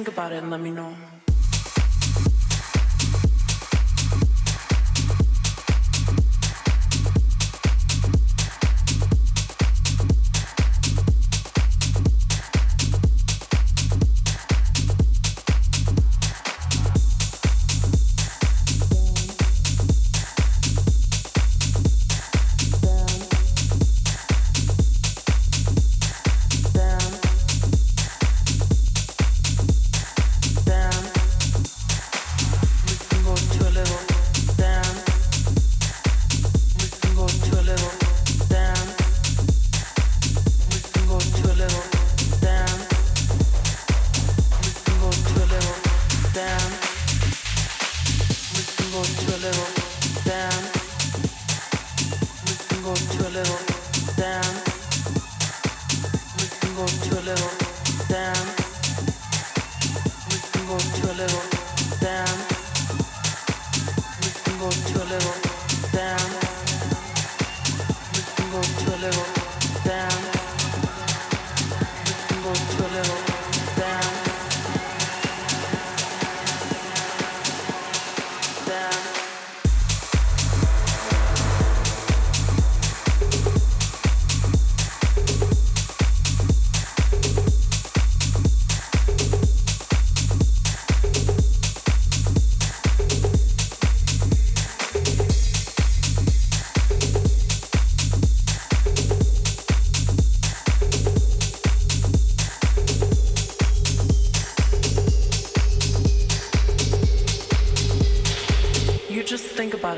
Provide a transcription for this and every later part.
think about it and let me know.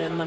in the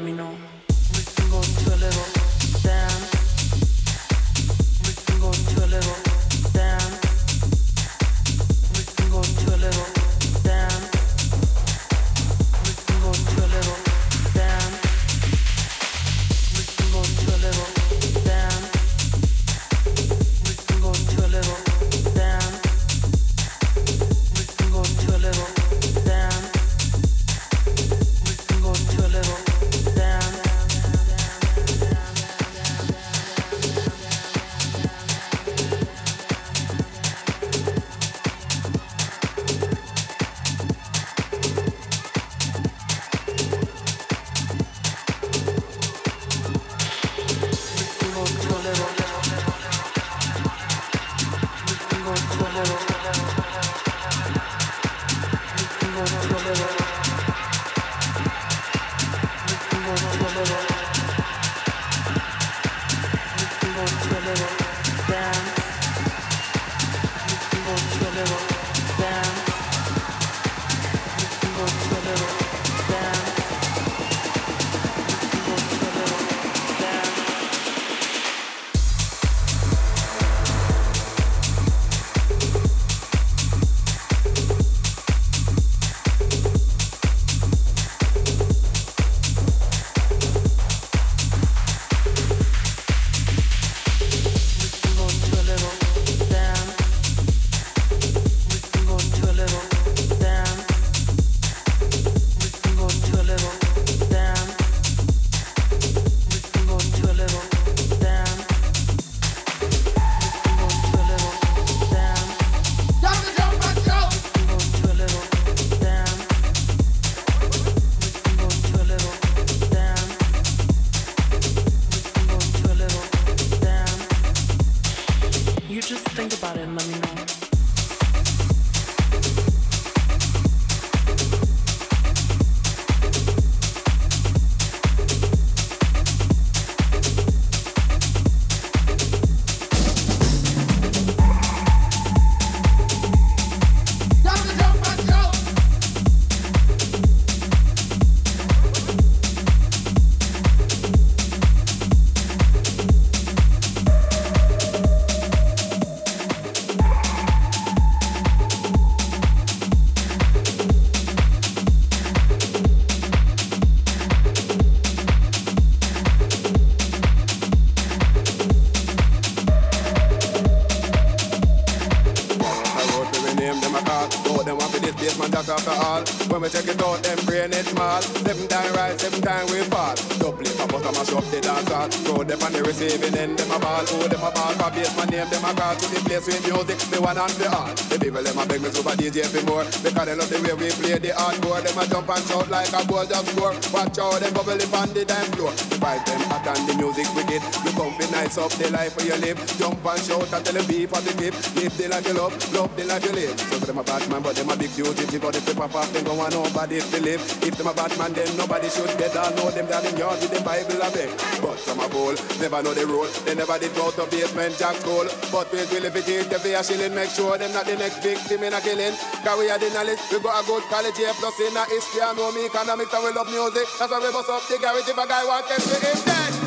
small. Seven time rise, seven time we fall. Double it, I mash up the dance hall. Throw them on the receiving end, them a ball. Oh, them a ball for base, my name, them a call to the place with music. The one and the all. The people them a beg me super DJ for more. Because they love the way we play the hardcore. Them a jump and shout like a ball just score. Watch out, them bubble up on the dance floor. The vibe them hot and the music wicked. You come be nice up the life where you live. Jump and shout and tell them be positive. Live the life you love, love the life you live. So them a bad man, but them a big fugitive. But if they pop off, them don't want nobody to live. If them a bad man, then nobody should get down. Know them down in yard with the Bible a beg. But some a bowl, never know the rule. They never did go to Basement Jaxx school. But we will if it is the fair shilling, make sure them not the next victim in a killing. Cause we are the knowledge, we got a good college here, plus in a history, I know me economics and we love music. That's why we bust up the garage if a guy wants to dead.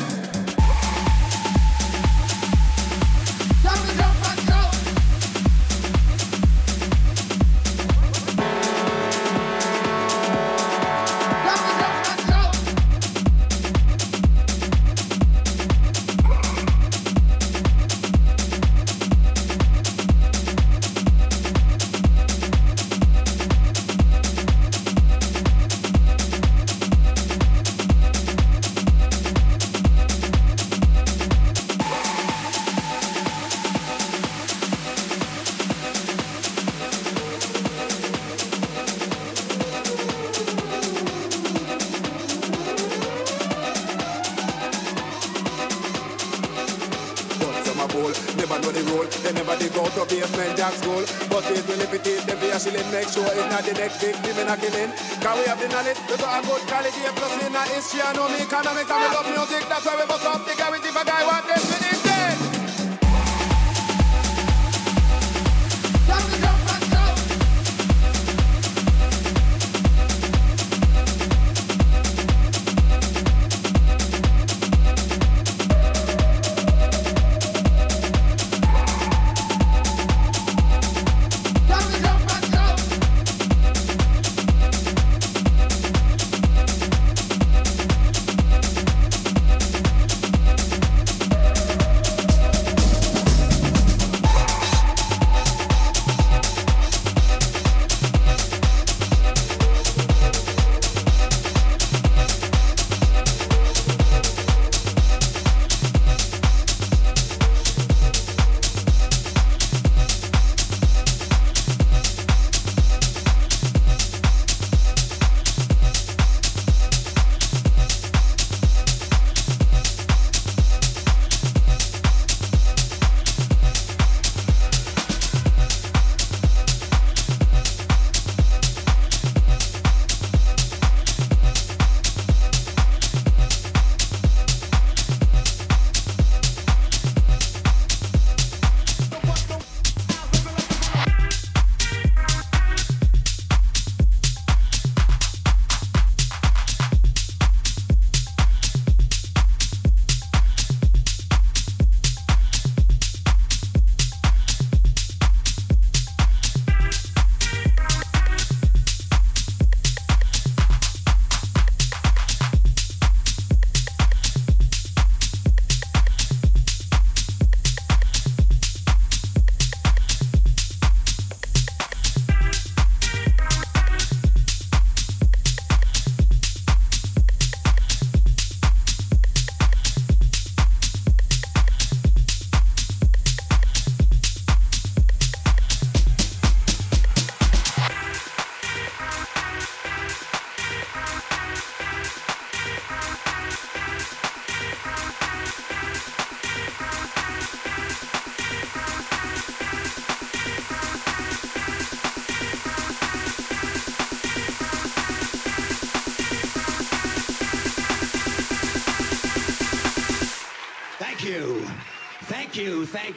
Victim in a killing. Cause we have the knowledge, we got a good quality, plus in a history, I know me economics, and we love music, that's why we bust up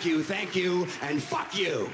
thank you, thank you, and fuck you.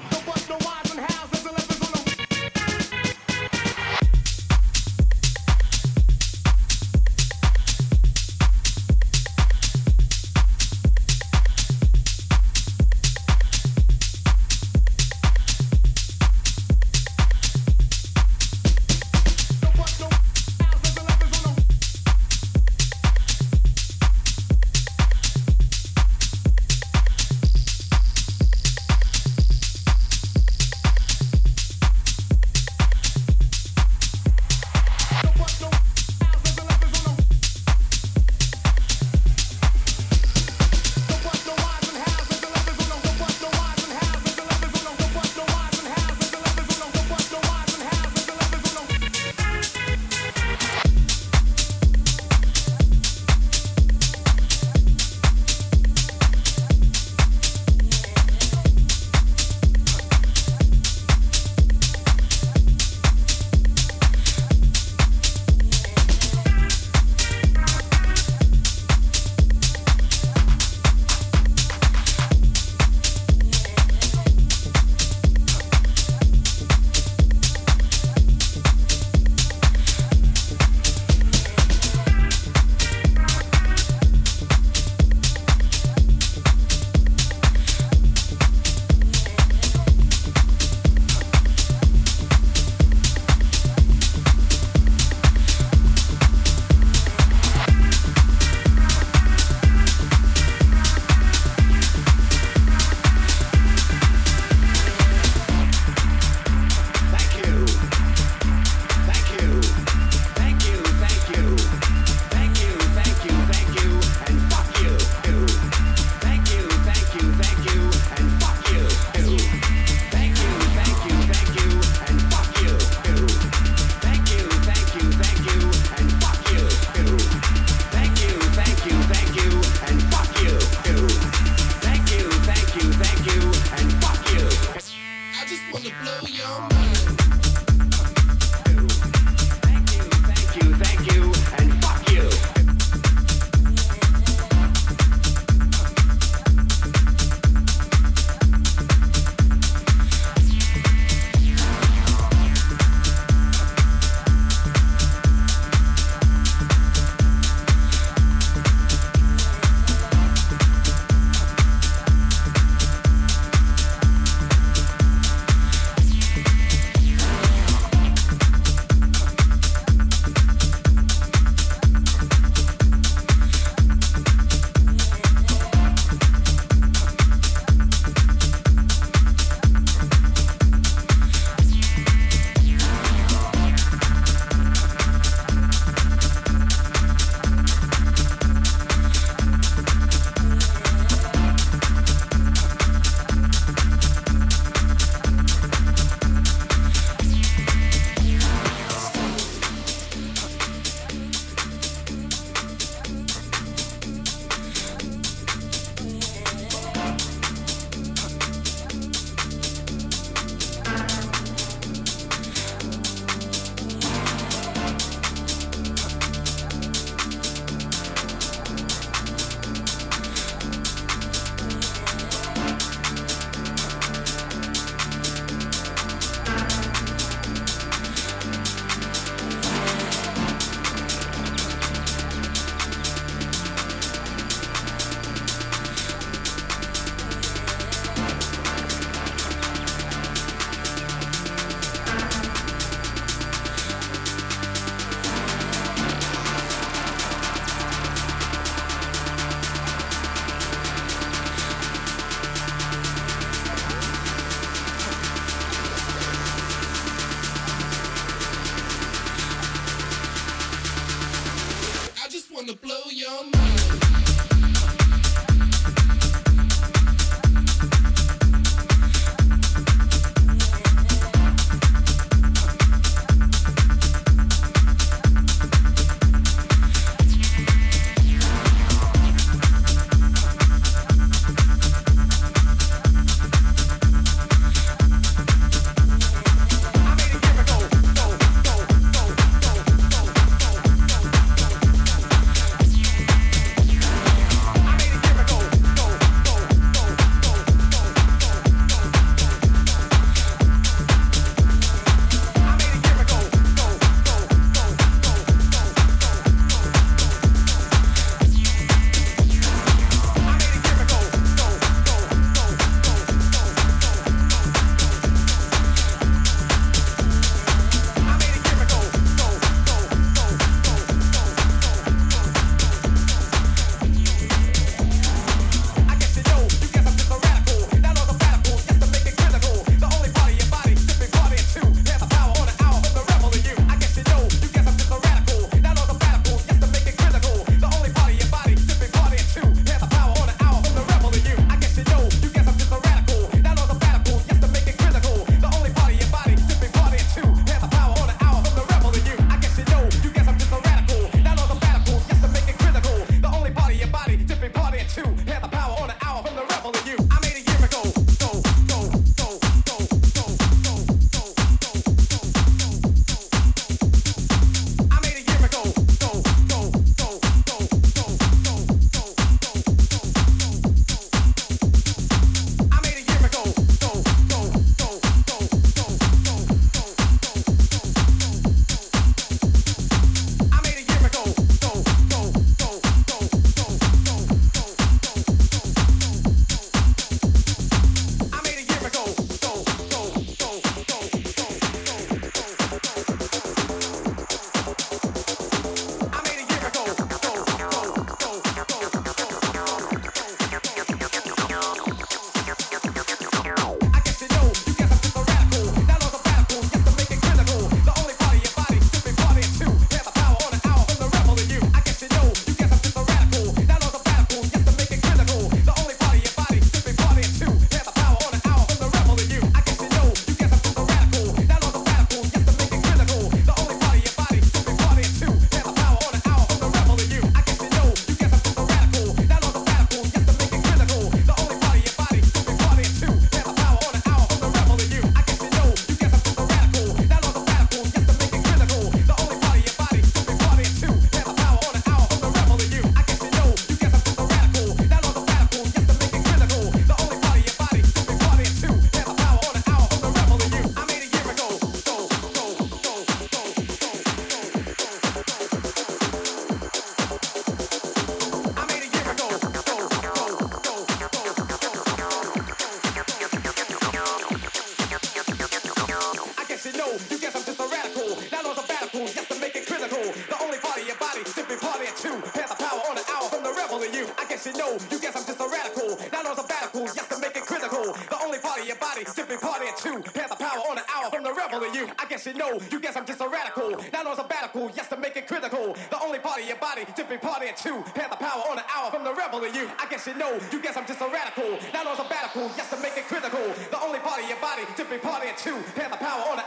You guess I'm just a radical. Now on sabbatical, yes, to make it critical. The only part of your body to be part of you. Have the power on the hour from the rebel in you. I guess you know, you guess I'm just a radical. Now on sabbatical, yes, to make it critical. The only part of your body to be part of you. Have the power on the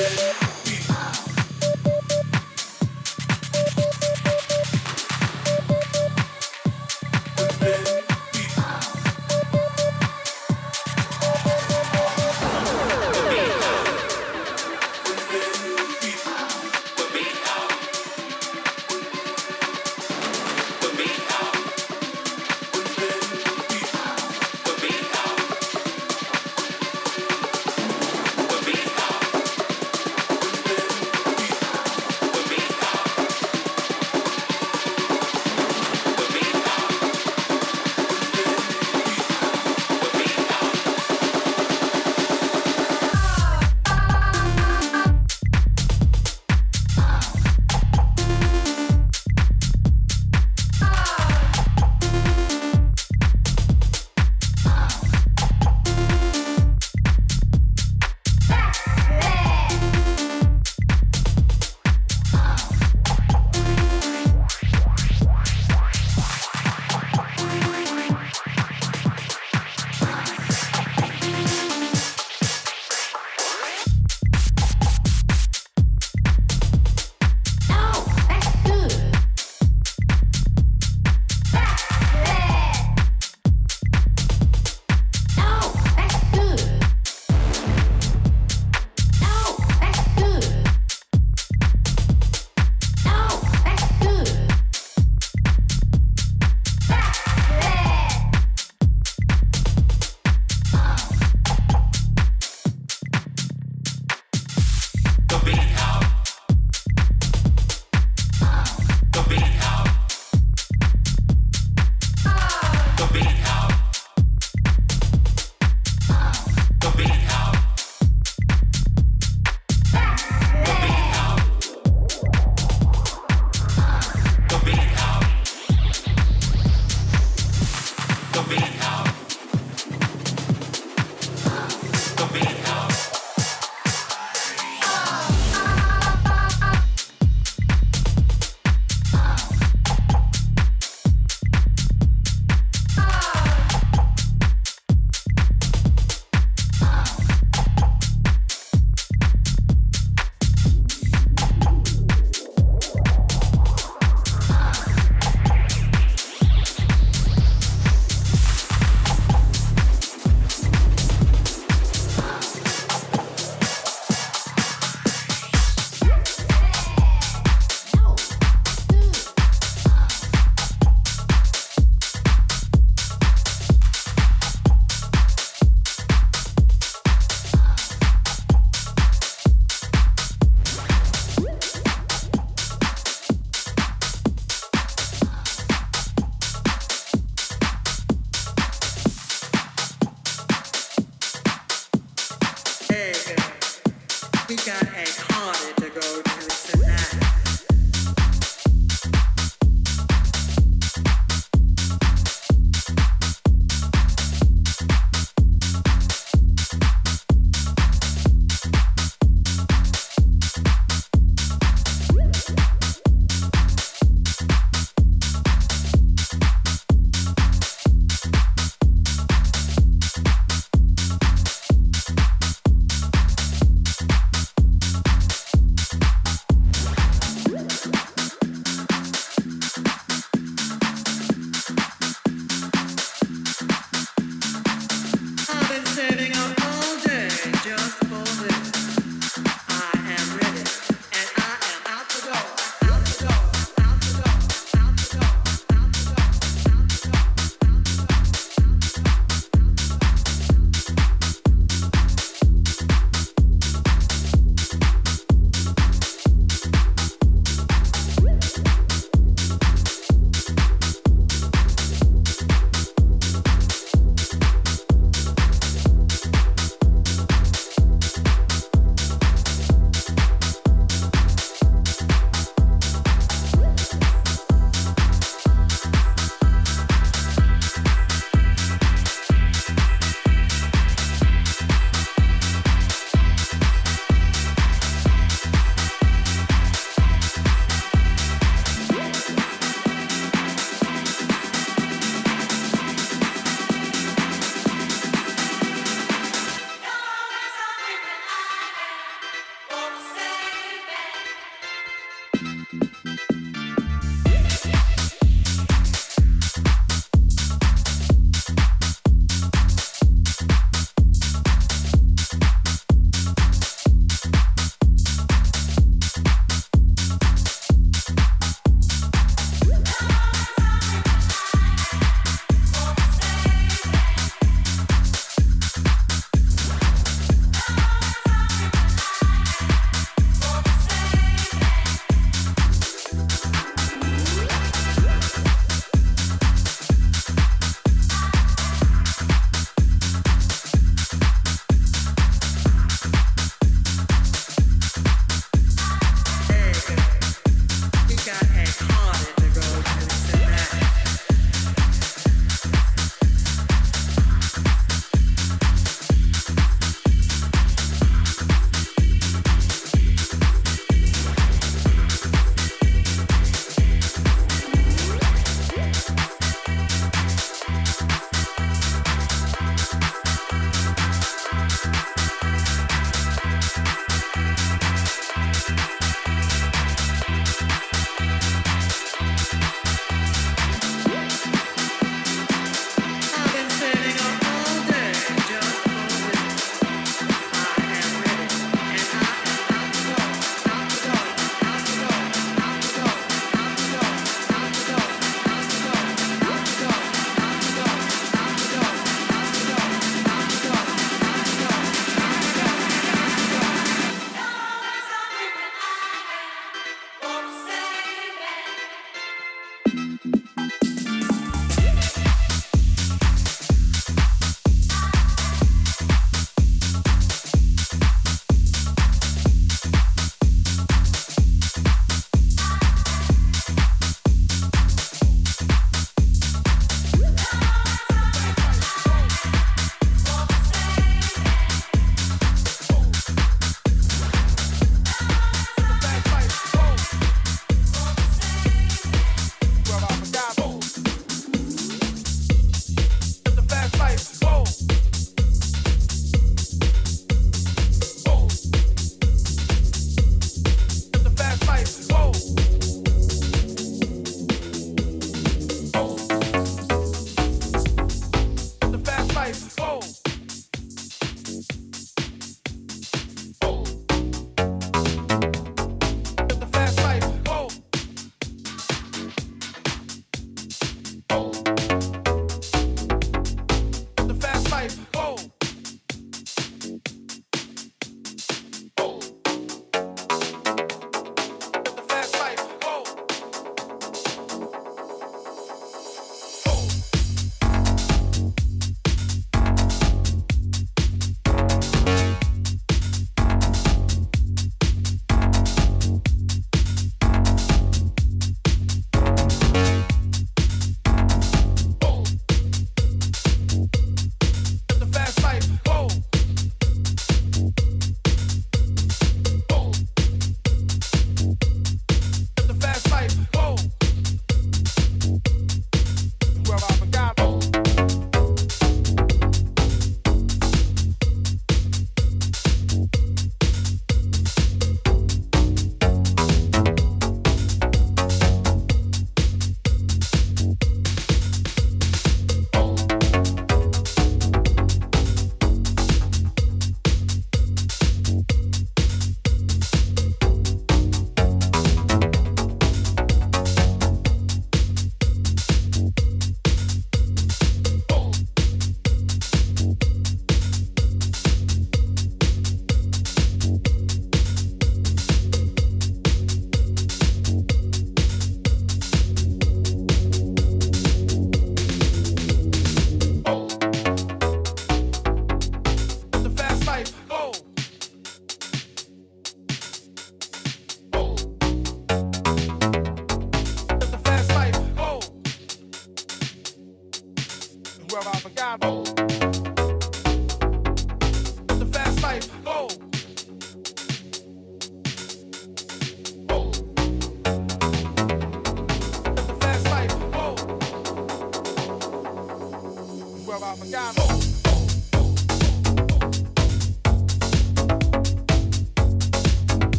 Yeah.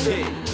G